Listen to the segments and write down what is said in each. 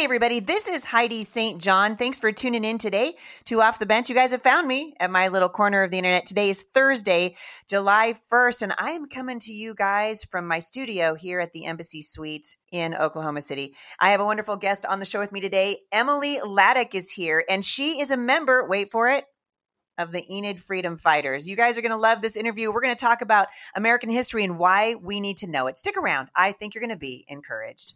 Hey, everybody, this is Heidi St. John. Thanks for tuning in today to Off the Bench. You guys have found me at my little corner of the internet. Today is Thursday, July 1st, and I am coming to you guys from my studio here at the Embassy Suites in Oklahoma City. I have a wonderful guest on the show with me today. Emily Laddick is here, and she is a member, wait for it, of the Enid Freedom Fighters. You guys are going to love this interview. We're going to talk about American history and why we need to know it. Stick around. I think you're going to be encouraged.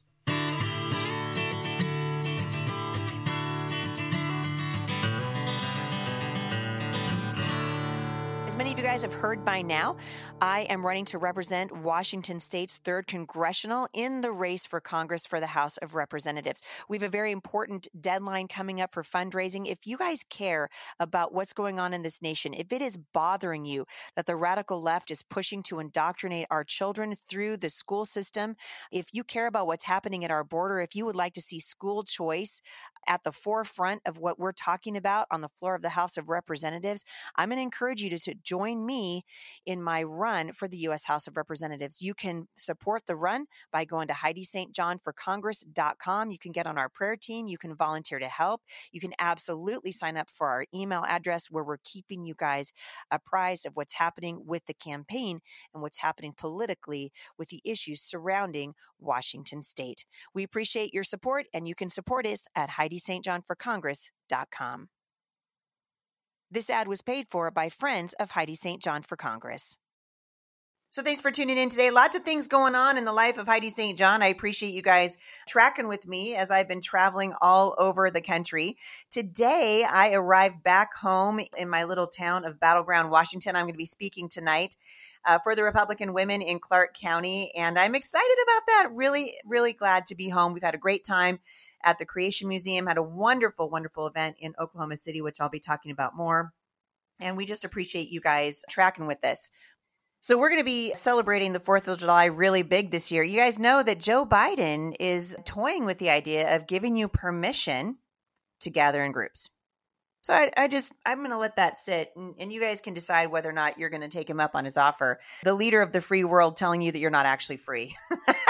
As many of you guys have heard by now, I am running to represent Washington State's 3rd Congressional in the race for Congress for the House of Representatives. We have a very important deadline coming up for fundraising. If you guys care about what's going on in this nation, if it is bothering you that the radical left is pushing to indoctrinate our children through the school system, if you care about what's happening at our border, if you would like to see school choice at the forefront of what we're talking about on the floor of the House of Representatives, I'm going to encourage you to, to join me in my run for the U.S. House of Representatives. You can support the run by going to HeidiSt.JohnForCongress.com. You can get on our prayer team. You can volunteer to help. You can absolutely sign up for our email address where we're keeping you guys apprised of what's happening with the campaign and what's happening politically with the issues surrounding Washington State. We appreciate your support, and you can support us at HeidiSt.JohnForCongress.com. This ad was paid for by friends of Heidi St. John for Congress. So thanks for tuning in today. Lots of things going on in the life of Heidi St. John. I appreciate you guys tracking with me as I've been traveling all over the country. Today, I arrived back home in my little town of Battle Ground, Washington. I'm going to be speaking tonight uh, for the Republican women in Clark County, and I'm excited about that. Really, really glad to be home. We've had a great time at the Creation Museum, had a wonderful, wonderful event in Oklahoma City, which I'll be talking about more. And we just appreciate you guys tracking with this. So, we're going to be celebrating the 4th of July really big this year. You guys know that Joe Biden is toying with the idea of giving you permission to gather in groups. So I, I, just I'm going to let that sit, and, and, you guys can decide whether or not you're going to take him up on his offer. The leader of the free world telling you that you're not actually free.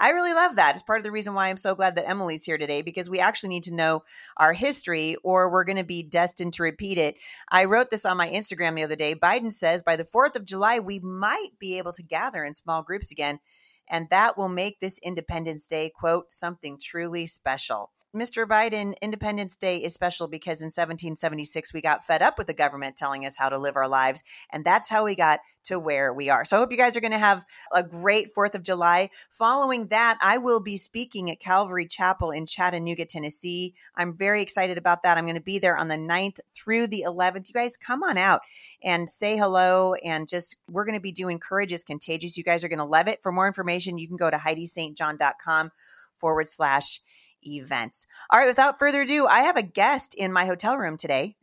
I really love that. It's part of the reason why I'm so glad that Emily's here today because we actually need to know our history or we're going to be destined to repeat it. I wrote this on my Instagram the other day. Biden says by the 4th of July, we might be able to gather in small groups again. And that will make this Independence Day, quote, something truly special. Mr. Biden, Independence Day is special because in 1776 we got fed up with the government telling us how to live our lives. And that's how we got to where we are. So I hope you guys are going to have a great 4th of July. Following that, I will be speaking at Calvary Chapel in Chattanooga, Tennessee. I'm very excited about that. I'm going to be there on the 9th through the 11th. You guys come on out and say hello. And just, we're going to be doing Courage is Contagious. You guys are going to love it. For more information, you can go to HeidiSt.John.com forward slash events. All right, without further ado, I have a guest in my hotel room today.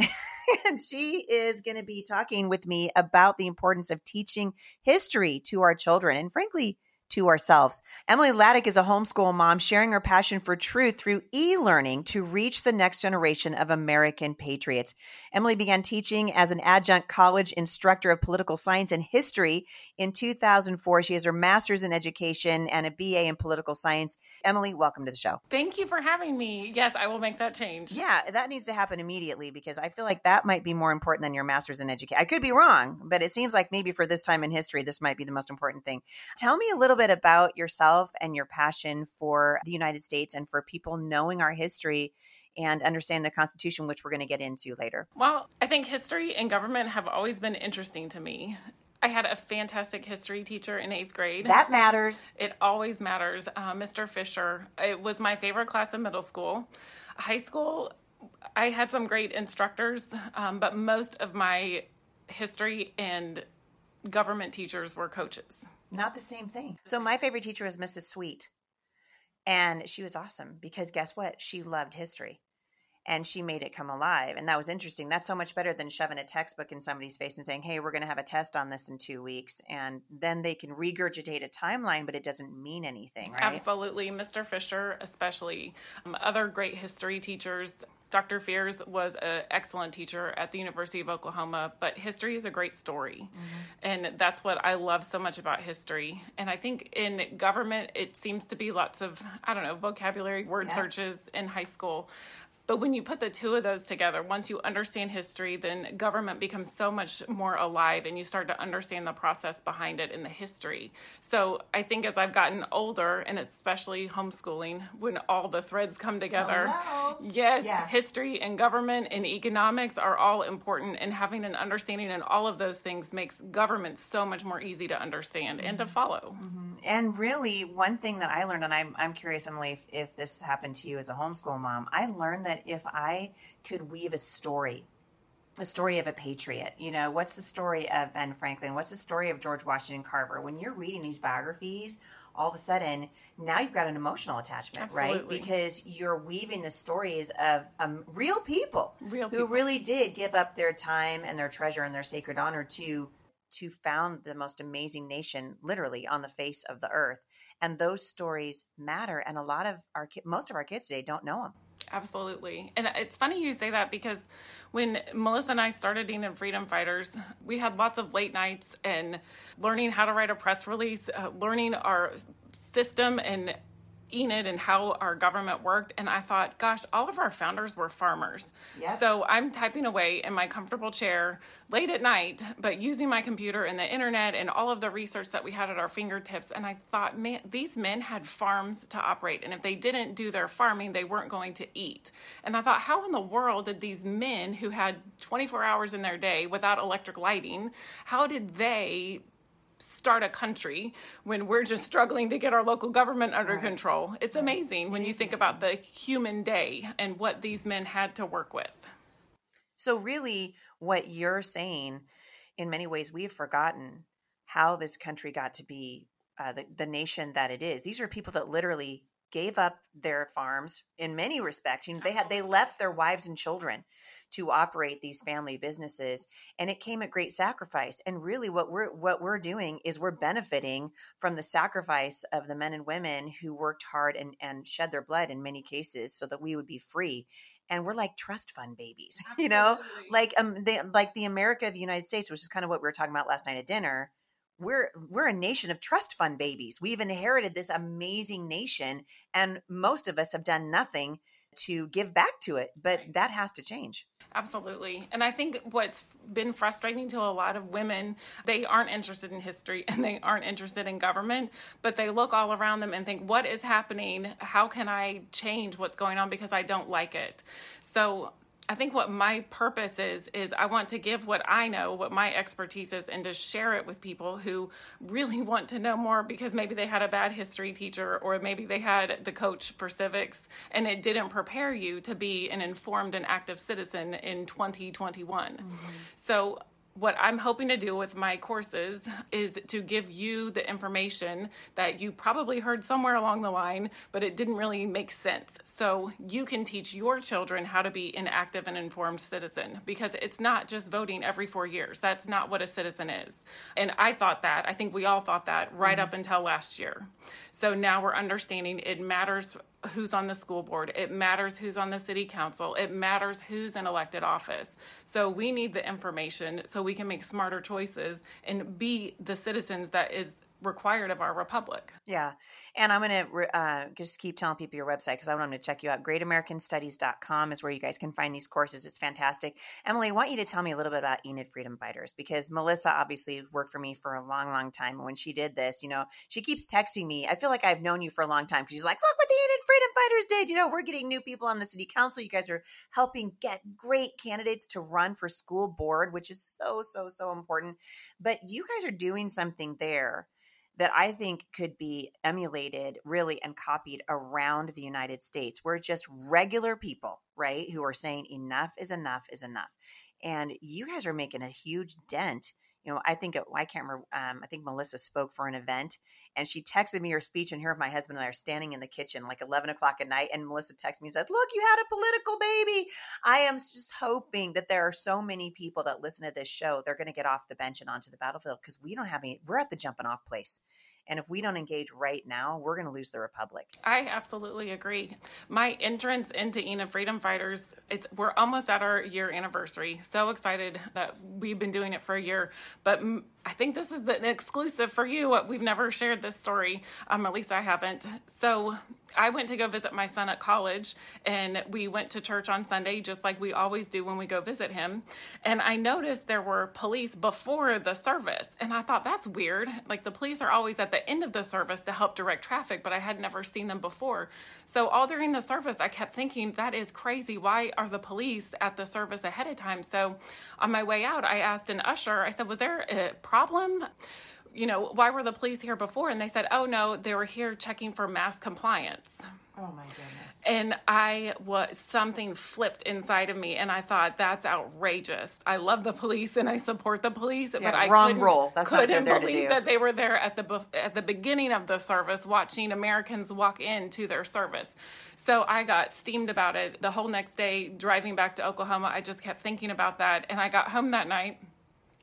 and she is going to be talking with me about the importance of teaching history to our children and, frankly, to ourselves. Emily Laddick is a homeschool mom sharing her passion for truth through e learning to reach the next generation of American patriots. Emily began teaching as an adjunct college instructor of political science and history in 2004. She has her master's in education and a BA in political science. Emily, welcome to the show. Thank you for having me. Yes, I will make that change. Yeah, that needs to happen immediately because I feel like that might be more important than your master's in education. I could be wrong, but it seems like maybe for this time in history, this might be the most important thing. Tell me a little bit about yourself and your passion for the United States and for people knowing our history and understand the Constitution, which we're going to get into later? Well, I think history and government have always been interesting to me. I had a fantastic history teacher in eighth grade. That matters. It always matters. Uh, Mr. Fisher. It was my favorite class in middle school. High school, I had some great instructors, um, but most of my history and government teachers were coaches. Not the same thing. So my favorite teacher was Mrs. Sweet. And she was awesome because guess what? She loved history and she made it come alive. And that was interesting. That's so much better than shoving a textbook in somebody's face and saying, hey, we're going to have a test on this in two weeks. And then they can regurgitate a timeline, but it doesn't mean anything, right? Absolutely. Mr. Fisher, especially um, other great history teachers. Dr. Fears was an excellent teacher at the University of Oklahoma, but history is a great story. Mm-hmm. And that's what I love so much about history. And I think in government, it seems to be lots of, I don't know, vocabulary, word yeah. searches in high school. But when you put the two of those together, once you understand history, then government becomes so much more alive and you start to understand the process behind it and the history. So I think as I've gotten older, and especially homeschooling, when all the threads come together, yes, history and government and economics are all important, and having an understanding in all of those things makes government so much more easy to understand mm-hmm. and to mm-hmm. follow. Mm-hmm. And really, one thing that I learned, and I'm, I'm curious, Emily, if, if this happened to you as a homeschool mom, I learned that if I could weave a story, a story of a patriot, you know, what's the story of Ben Franklin? What's the story of George Washington Carver? When you're reading these biographies, all of a sudden now you've got an emotional attachment, Absolutely. right? Because you're weaving the stories of um, real people real who really did give up their time and their treasure and their sacred honor to to found the most amazing nation literally on the face of the earth and those stories matter and a lot of our most of our kids today don't know them Absolutely. And it's funny you say that because when Melissa and I started in Freedom Fighters, we had lots of late nights and learning how to write a press release, uh, learning our system and Enid and how our government worked. And I thought, gosh, all of our founders were farmers. Yep. So I'm typing away in my comfortable chair late at night, but using my computer and the internet and all of the research that we had at our fingertips. And I thought, man, these men had farms to operate. And if they didn't do their farming, they weren't going to eat. And I thought, how in the world did these men who had 24 hours in their day without electric lighting, how did they start a country when we're just struggling to get our local government under right. control. It's right. amazing when you think about the human day and what these men had to work with. So, really, what you're saying, in many ways, we've forgotten how this country got to be uh, the, the nation that it is. These are people that literally gave up their farms in many respects. You know, they had they left their wives and children to operate these family businesses and it came at great sacrifice and really what we're what we're doing is we're benefiting from the sacrifice of the men and women who worked hard and and shed their blood in many cases so that we would be free and we're like trust fund babies Absolutely. you know like um the, like the america of the united states which is kind of what we were talking about last night at dinner we're we're a nation of trust fund babies we've inherited this amazing nation and most of us have done nothing to give back to it but that has to change Absolutely. And I think what's been frustrating to a lot of women, they aren't interested in history and they aren't interested in government, but they look all around them and think, what is happening? How can I change what's going on because I don't like it? So I think what my purpose is is I want to give what I know, what my expertise is, and to share it with people who really want to know more because maybe they had a bad history teacher or maybe they had the coach for civics and it didn't prepare you to be an informed and active citizen in 2021. Mm-hmm. So what I'm hoping to do with my courses is to give you the information that you probably heard somewhere along the line, but it didn't really make sense. So you can teach your children how to be an active and informed citizen because it's not just voting every four years. That's not what a citizen is. And I thought that. I think we all thought that right mm-hmm. up until last year. So now we're understanding it matters who's on the school board. It matters who's on the city council. It matters who's in elected office. So we need the information so we can make smarter choices and be the citizens that is required of our republic. Yeah. And I'm going to uh, just keep telling people your website because I want them to check you out. GreatAmericanStudies.com is where you guys can find these courses. It's fantastic. Emily, I want you to tell me a little bit about Enid Freedom Fighters because Melissa obviously worked for me for a long, long time. And when she did this, you know, she keeps texting me. I feel like I've known you for a long time because she's like, look what the Enid Freedom Fighters did. You know, we're getting new people on the city council. You guys are helping get great candidates to run for school board, which is so, so, so important. But you guys are doing something there that I think could be emulated really and copied around the United States. We're just regular people, right, who are saying enough is enough is enough. And you guys are making a huge dent you know, I think I can't remember. Um, I think Melissa spoke for an event, and she texted me her speech. And here, my husband and I are standing in the kitchen, like eleven o'clock at night, and Melissa texts me and says, "Look, you had a political baby." I am just hoping that there are so many people that listen to this show, they're going to get off the bench and onto the battlefield because we don't have any. We're at the jumping off place, And if we don't engage right now, we're going to lose the republic. I absolutely agree. My entrance into Enid Freedom Fighters, it's we're almost at our year anniversary. So excited that we've been doing it for a year. But I think this is the exclusive for you. We've never shared this story. Um, at least I haven't. So I went to go visit my son at college, and we went to church on Sunday, just like we always do when we go visit him. And I noticed there were police before the service, and I thought that's weird. Like the police are always at the end of the service to help direct traffic, but I had never seen them before. So all during the service, I kept thinking that is crazy. Why are the police at the service ahead of time? So on my way out, I asked an usher. I said, "Was there a problem?" You know, why were the police here before? And they said, oh no, they were here checking for mask compliance. Oh my goodness. And I was something flipped inside of me and I thought that's outrageous. I love the police and I support the police, yeah, but I wrong couldn't, role. That's couldn't not believe that they were there at the at the beginning of the service watching Americans walk into their service. So I got steamed about it the whole next day driving back to Oklahoma. I just kept thinking about that and I got home that night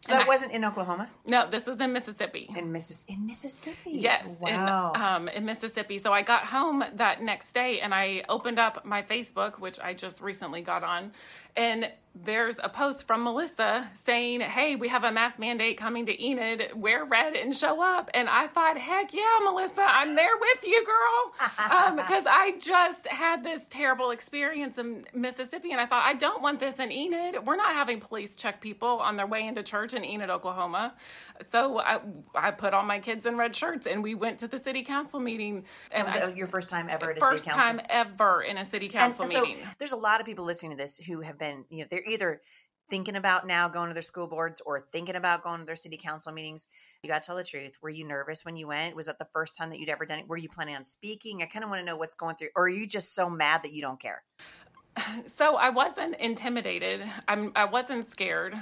so that I, wasn't in Oklahoma. No, this was in Mississippi. In Missis in Mississippi. Yes, wow. In, um, in Mississippi. So I got home that next day and I opened up my Facebook, which I just recently got on, and there's a post from Melissa saying, Hey, we have a mask mandate coming to Enid. Wear red and show up. And I thought, Heck yeah, Melissa, I'm there with you, girl. um, because I just had this terrible experience in Mississippi. And I thought, I don't want this in Enid. We're not having police check people on their way into church in Enid, Oklahoma. So I, I put all my kids in red shirts and we went to the city council meeting. And was it your first time ever at a first city council? time ever in a city council and so meeting. There's a lot of people listening to this who have been, you know, they're either thinking about now going to their school boards or thinking about going to their city council meetings. You got to tell the truth. Were you nervous when you went? Was that the first time that you'd ever done it? Were you planning on speaking? I kind of want to know what's going through. Or are you just so mad that you don't care? So I wasn't intimidated. I'm, I wasn't scared.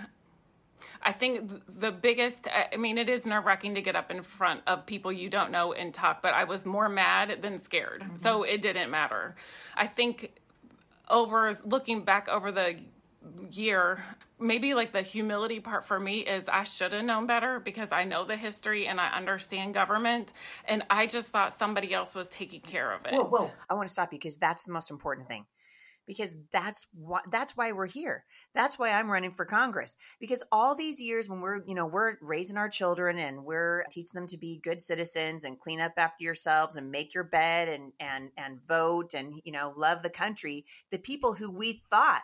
I think the biggest, I mean, it is nerve wracking to get up in front of people you don't know and talk, but I was more mad than scared. Mm-hmm. So it didn't matter. I think over looking back over the year, maybe like the humility part for me is I should have known better because I know the history and I understand government. And I just thought somebody else was taking care of it. Whoa, whoa. I want to stop you because that's the most important thing because that's why that's why we're here. That's why I'm running for Congress because all these years when we're, you know, we're raising our children and we're teaching them to be good citizens and clean up after yourselves and make your bed and and and vote and you know, love the country, the people who we thought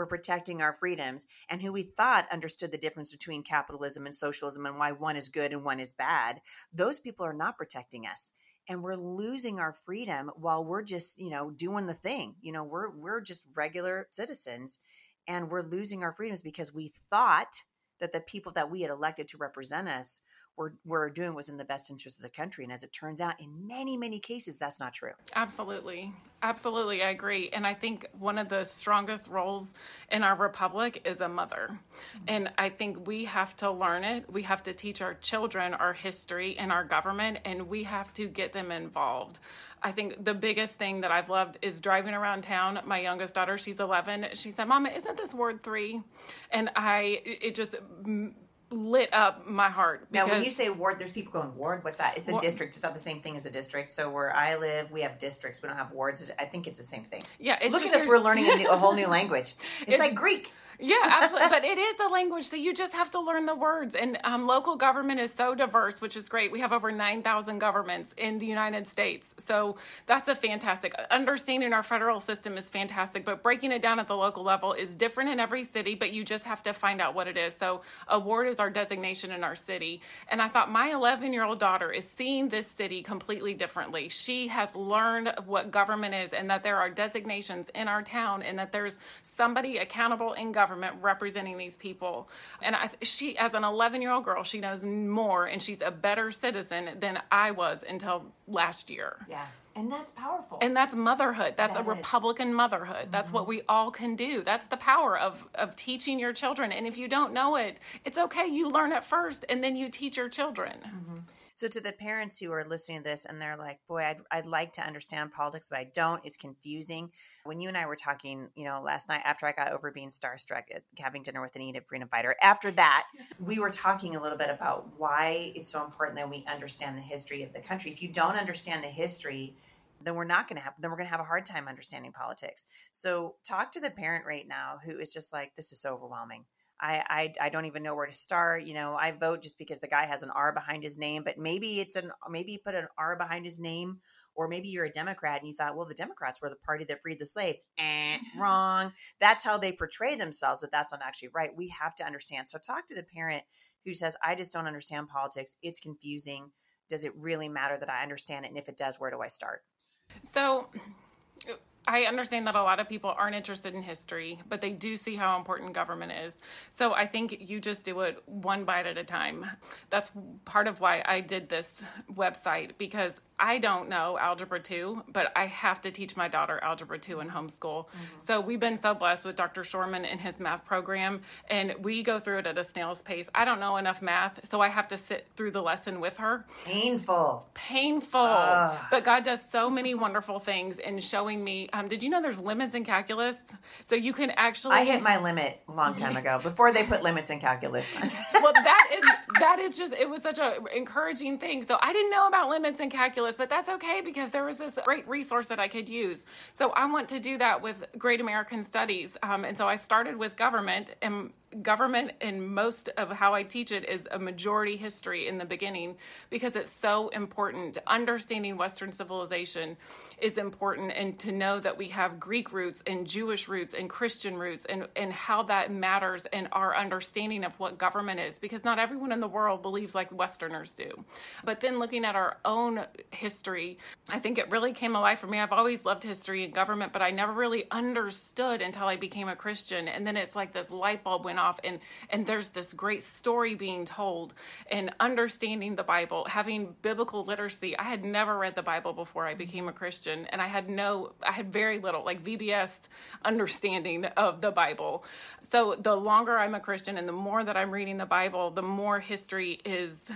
were protecting our freedoms and who we thought understood the difference between capitalism and socialism and why one is good and one is bad, those people are not protecting us and we're losing our freedom while we're just you know doing the thing you know we're we're just regular citizens and we're losing our freedoms because we thought that the people that we had elected to represent us were, were doing was in the best interest of the country. And as it turns out, in many, many cases, that's not true. Absolutely. Absolutely. I agree. And I think one of the strongest roles in our republic is a mother. And I think we have to learn it. We have to teach our children our history and our government, and we have to get them involved. I think the biggest thing that I've loved is driving around town. My youngest daughter, she's 11. She said, Mama, isn't this Ward 3? And I, it just lit up my heart. Now, when you say ward, there's people going ward. What's that? It's a district. It's not the same thing as a district. So where I live, we have districts. We don't have wards. I think it's the same thing. Yeah, look at us. We're learning a, new, a, whole new language. It's, it's like Greek. Yeah, absolutely. but it is a language, so you just have to learn the words. And um, local government is so diverse, which is great. We have over 9,000 governments in the United States. So that's a fantastic. Understanding our federal system is fantastic, but breaking it down at the local level is different in every city, but you just have to find out what it is. So award is our designation in our city. And I thought my 11 year old daughter is seeing this city completely differently. She has learned what government is and that there are designations in our town and that there's somebody accountable in government government representing these people. And I, she, as an 11 year old girl, she knows more and she's a better citizen than I was until last year. Yeah. And that's powerful. And that's motherhood. That's that a Republican is. motherhood. Mm-hmm. That's what we all can do. That's the power of, of teaching your children. And if you don't know it, it's okay. You learn it first and then you teach your children. Mm-hmm. So, to the parents who are listening to this and they're like, boy, I'd, I'd like to understand politics, but I don't, it's confusing. When you and I were talking, you know, last night after I got over being starstruck at having dinner with an Enid freedom fighter, after that, we were talking a little bit about why it's so important that we understand the history of the country. If you don't understand the history, then we're not going to have then we're going to have a hard time understanding politics so talk to the parent right now who is just like this is so overwhelming I, I, I don't even know where to start. You know, I vote just because the guy has an R behind his name, but maybe it's an maybe you put an R behind his name, or maybe you're a Democrat and you thought, well, the Democrats were the party that freed the slaves. And mm-hmm. wrong. That's how they portray themselves, but that's not actually right. We have to understand. So talk to the parent who says, I just don't understand politics. It's confusing. Does it really matter that I understand it? And if it does, where do I start? So I understand that a lot of people aren't interested in history, but they do see how important government is. So I think you just do it one bite at a time. That's part of why I did this website because I don't know Algebra 2, but I have to teach my daughter Algebra 2 in homeschool. Mm-hmm. So we've been so blessed with Dr. Shormann and his math program, and we go through it at a snail's pace. I don't know enough math, so I have to sit through the lesson with her. Painful. Painful. Ugh. But God does so many wonderful things in showing me. Um, did you know there's limits in calculus? So you can actually. I hit my limit a long time ago before they put limits in calculus. well, that is that is just it was such a encouraging thing. So I didn't know about limits in calculus but that's okay because there was this great resource that I could use. So I want to do that with Great American Studies. Um, and so I started with government and government and most of how I teach it is a majority history in the beginning because it's so important. Understanding Western civilization is important and to know that we have Greek roots and Jewish roots and Christian roots and, and how that matters in our understanding of what government is because not everyone in the world believes like Westerners do. But then looking at our own history, I think it really came alive for me. I've always loved history and government, but I never really understood until I became a Christian. And then it's like this light bulb went off and and there's this great story being told and understanding the bible having biblical literacy i had never read the bible before i became a christian and i had no i had very little like vbs understanding of the bible so the longer i'm a christian and the more that i'm reading the bible the more history is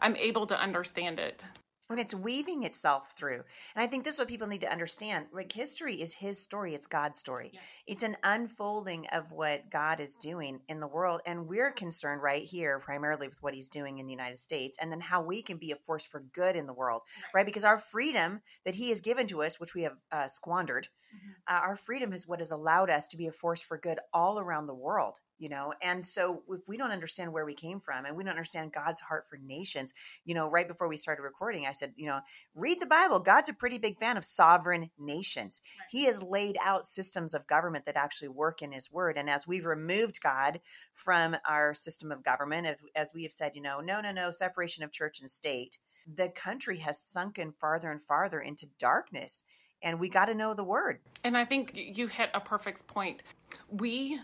i'm able to understand it and it's weaving itself through. And I think this is what people need to understand. Like history is his story, it's God's story. It's an unfolding of what God is doing in the world. And we're concerned right here primarily with what he's doing in the United States and then how we can be a force for good in the world, right? right? Because our freedom that he has given to us, which we have uh, squandered, mm-hmm. uh, our freedom is what has allowed us to be a force for good all around the world you know and so if we don't understand where we came from and we don't understand god's heart for nations you know right before we started recording i said you know read the bible. God's a pretty big fan of sovereign nations. Right. he has laid out systems of government that actually work in his word and as we've removed god from our system of government as we have said you know no no no separation of church and state the country has sunken farther and farther into darkness and we got to know the word. And i think you hit a perfect point. We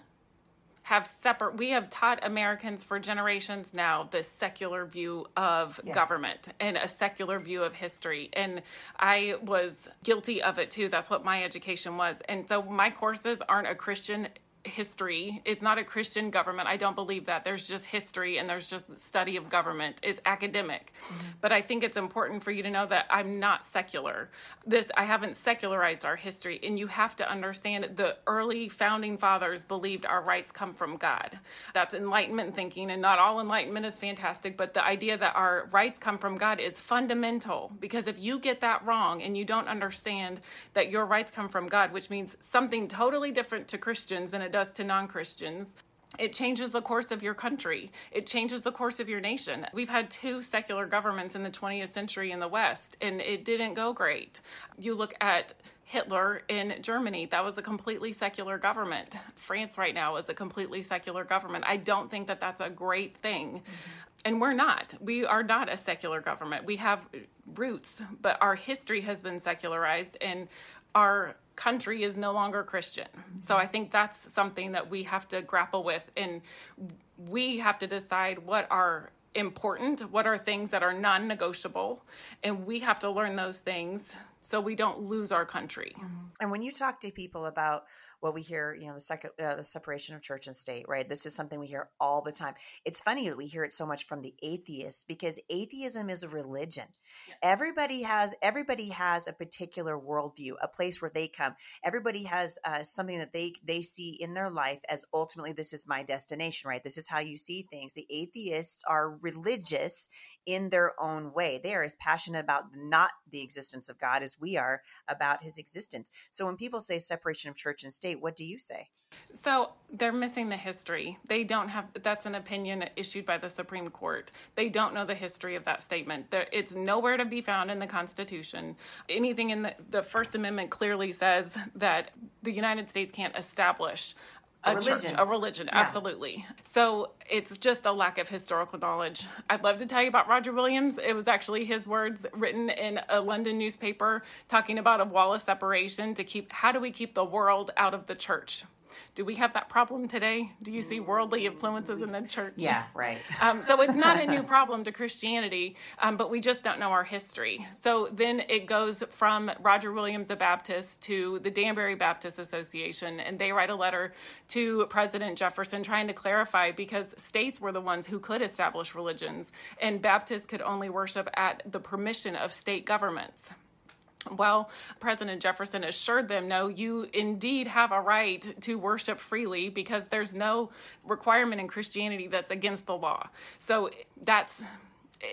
have separate we have taught americans for generations now this secular view of yes. government and a secular view of history. And i was guilty of it too. That's what my education was. And so my courses aren't a christian history. It's not a Christian government. I don't believe that. There's just history and there's just study of government. It's academic. Mm-hmm. But I think it's important for you to know that I'm not secular. This I haven't secularized our history and you have to understand the early founding fathers believed our rights come from God. That's enlightenment thinking and not all enlightenment is fantastic, but the idea that our rights come from God is fundamental because if you get that wrong and you don't understand that your rights come from God, which means something totally different to Christians than it does to non Christians. It changes the course of your country. It changes the course of your nation. We've had two secular governments in the 20th century in the West, and it didn't go great. You look at Hitler in Germany, that was a completely secular government. France right now is a completely secular government. I don't think that that's a great thing. Mm-hmm. And we're not. We are not a secular government. We have roots, but our history has been secularized, and our country is no longer Christian. So I think that's something that we have to grapple with and we have to decide what are important, what are things that are non negotiable, and we have to learn those things so we don't lose our country. And when you talk to people about what we hear, you know, the second, uh, the separation of church and state, right? This is something we hear all the time. It's funny that we hear it so much from the atheists because atheism is a religion. Yeah. Everybody has everybody has a particular worldview, a place where they come. Everybody has uh, something that they they see in their life as ultimately this is my destination, right? This is how you see things. The atheists are religious in their own way. They are as passionate about not the existence of God as we are about His existence. So when people say separation of church and state, what do you say? So they're missing the history. They don't have that's an opinion issued by the Supreme Court. They don't know the history of that statement. it's nowhere to be found in the Constitution. Anything in the, the First Amendment clearly says that the United States can't establish a, a religion. Church, a religion, yeah. absolutely. So it's just a lack of historical knowledge. I'd love to tell you about Roger Williams. It was actually his words written in a London newspaper talking about a wall of separation to keep how do we keep the world out of the church? Do we have that problem today? Do you see worldly influences in the church? Yeah, right. Um, so it's not a new problem to Christianity, um, but we just don't know our history. So then it goes from Roger Williams, a Baptist, to the Danbury Baptist Association, and they write a letter to President Jefferson trying to clarify because states were the ones who could establish religions, and Baptists could only worship at the permission of state governments. Well, President Jefferson assured them, no, you indeed have a right to worship freely because there's no requirement in Christianity that's against the law. So that's,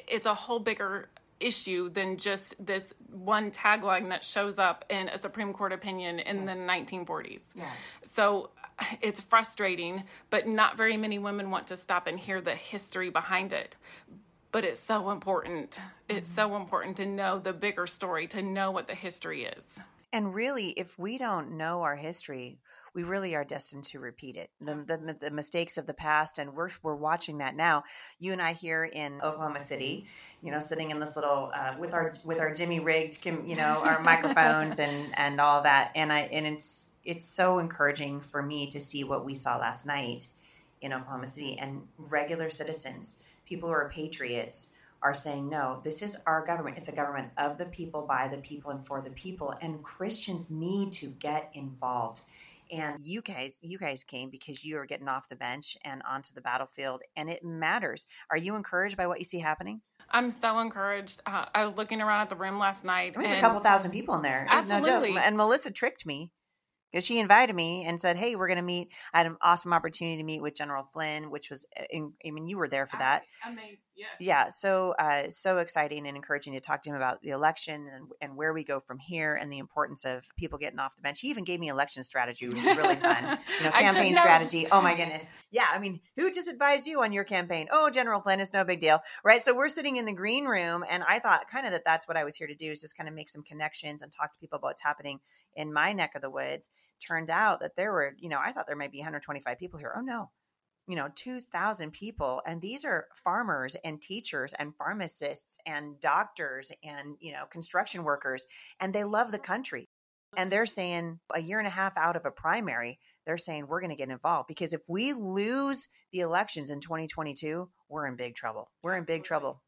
it's a whole bigger issue than just this one tagline that shows up in a Supreme Court opinion in yes. the 1940s. Yeah. So it's frustrating, but not very many women want to stop and hear the history behind it but it's so important. It's mm-hmm. so important to know the bigger story, to know what the history is. And really, if we don't know our history, we really are destined to repeat it. The, the, the, mistakes of the past, and we're, we're watching that now. You and I here in Oklahoma City, you know, sitting in this little uh, with our with our Jimmy rigged, you know, our microphones and and all that. And I and it's it's so encouraging for me to see what we saw last night in Oklahoma City and regular citizens people who are patriots are saying, no, this is our government. It's a government of the people, by the people, and for the people. And Christians need to get involved. And you guys, you guys came because you are getting off the bench and onto the battlefield, and it matters. Are you encouraged by what you see happening? I'm so encouraged. Uh, I was looking around at the room last night. There There's a couple thousand people in there. It's absolutely. no joke. And Melissa tricked me because she invited me and said, "Hey, we're going to meet." I had an awesome opportunity to meet with General Flynn, which was, uh, in, I mean, you were there for that. Amazing. Yeah. Yeah. So, uh, so exciting and encouraging to talk to him about the election and, and where we go from here and the importance of people getting off the bench. He even gave me election strategy, which is really fun. You know, campaign strategy. Oh my goodness. Yeah. I mean, who just advised you on your campaign? Oh, General Flynn, is no big deal. Right. So we're sitting in the green room and I thought kind of that that's what I was here to do is just kind of make some connections and talk to people about what's happening in my neck of the woods. Turned out that there were, you know, I thought there might be 125 people here. Oh no, you know 2000 people and these are farmers and teachers and pharmacists and doctors and you know construction workers and they love the country and they're saying a year and a half out of a primary they're saying we're going to get involved because if we lose the elections in 2022 we're in big trouble we're in big trouble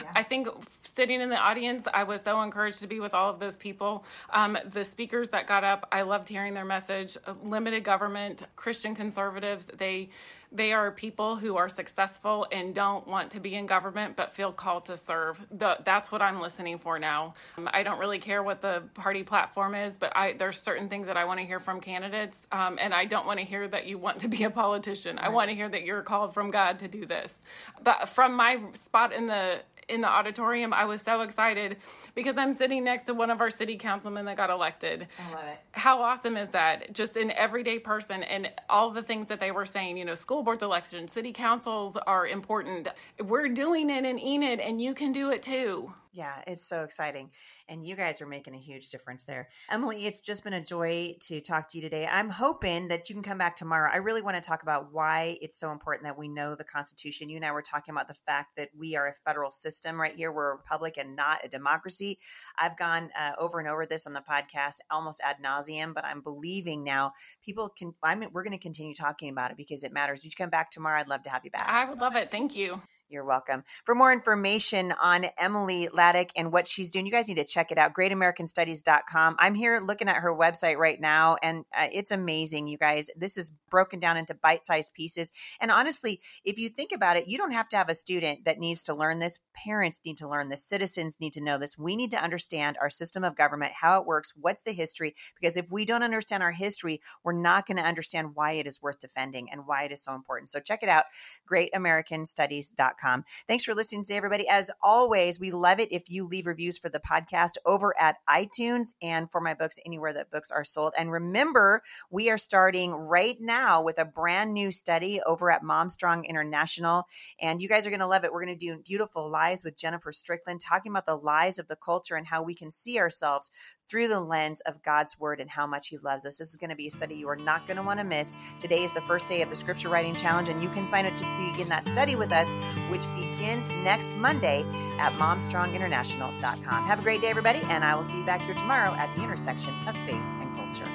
yeah. I think sitting in the audience, I was so encouraged to be with all of those people. Um, the speakers that got up, I loved hearing their message. Limited government, Christian conservatives, they they are people who are successful and don't want to be in government but feel called to serve. The, that's what I'm listening for now. Um, I don't really care what the party platform is, but I, there's certain things that I want to hear from candidates, um, and I don't want to hear that you want to be a politician. Right. I want to hear that you're called from God to do this. But from my spot in the in the auditorium, I was so excited because I'm sitting next to one of our city councilmen that got elected. I love it. How awesome is that? Just an everyday person and all the things that they were saying, you know, school boards election, city councils are important. We're doing it in Enid, and you can do it too. Yeah, it's so exciting. And you guys are making a huge difference there. Emily, it's just been a joy to talk to you today. I'm hoping that you can come back tomorrow. I really want to talk about why it's so important that we know the Constitution. You and I were talking about the fact that we are a federal system right here. We're a republic and not a democracy. I've gone uh, over and over this on the podcast almost ad nauseum, but I'm believing now people can, I mean, we're going to continue talking about it because it matters. Would you come back tomorrow? I'd love to have you back. I would love it. Thank you. You're welcome. For more information on Emily Laddick and what she's doing, you guys need to check it out. GreatAmericanStudies.com. I'm here looking at her website right now, and uh, it's amazing, you guys. This is broken down into bite sized pieces. And honestly, if you think about it, you don't have to have a student that needs to learn this. Parents need to learn this. Citizens need to know this. We need to understand our system of government, how it works, what's the history. Because if we don't understand our history, we're not going to understand why it is worth defending and why it is so important. So check it out, greatamericanstudies.com. Thanks for listening today, everybody. As always, we love it if you leave reviews for the podcast over at iTunes and for my books anywhere that books are sold. And remember, we are starting right now with a brand new study over at Momstrong International. And you guys are going to love it. We're going to do Beautiful Lies with Jennifer Strickland, talking about the lies of the culture and how we can see ourselves through the lens of God's word and how much He loves us. This is going to be a study you are not going to want to miss. Today is the first day of the Scripture Writing Challenge, and you can sign up to begin that study with us, which begins next Monday at momstronginternational.com. Have a great day, everybody, and I will see you back here tomorrow at the intersection of faith and culture.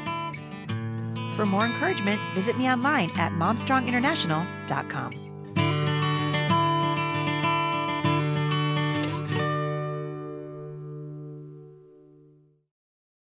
For more encouragement, visit me online at momstronginternational.com.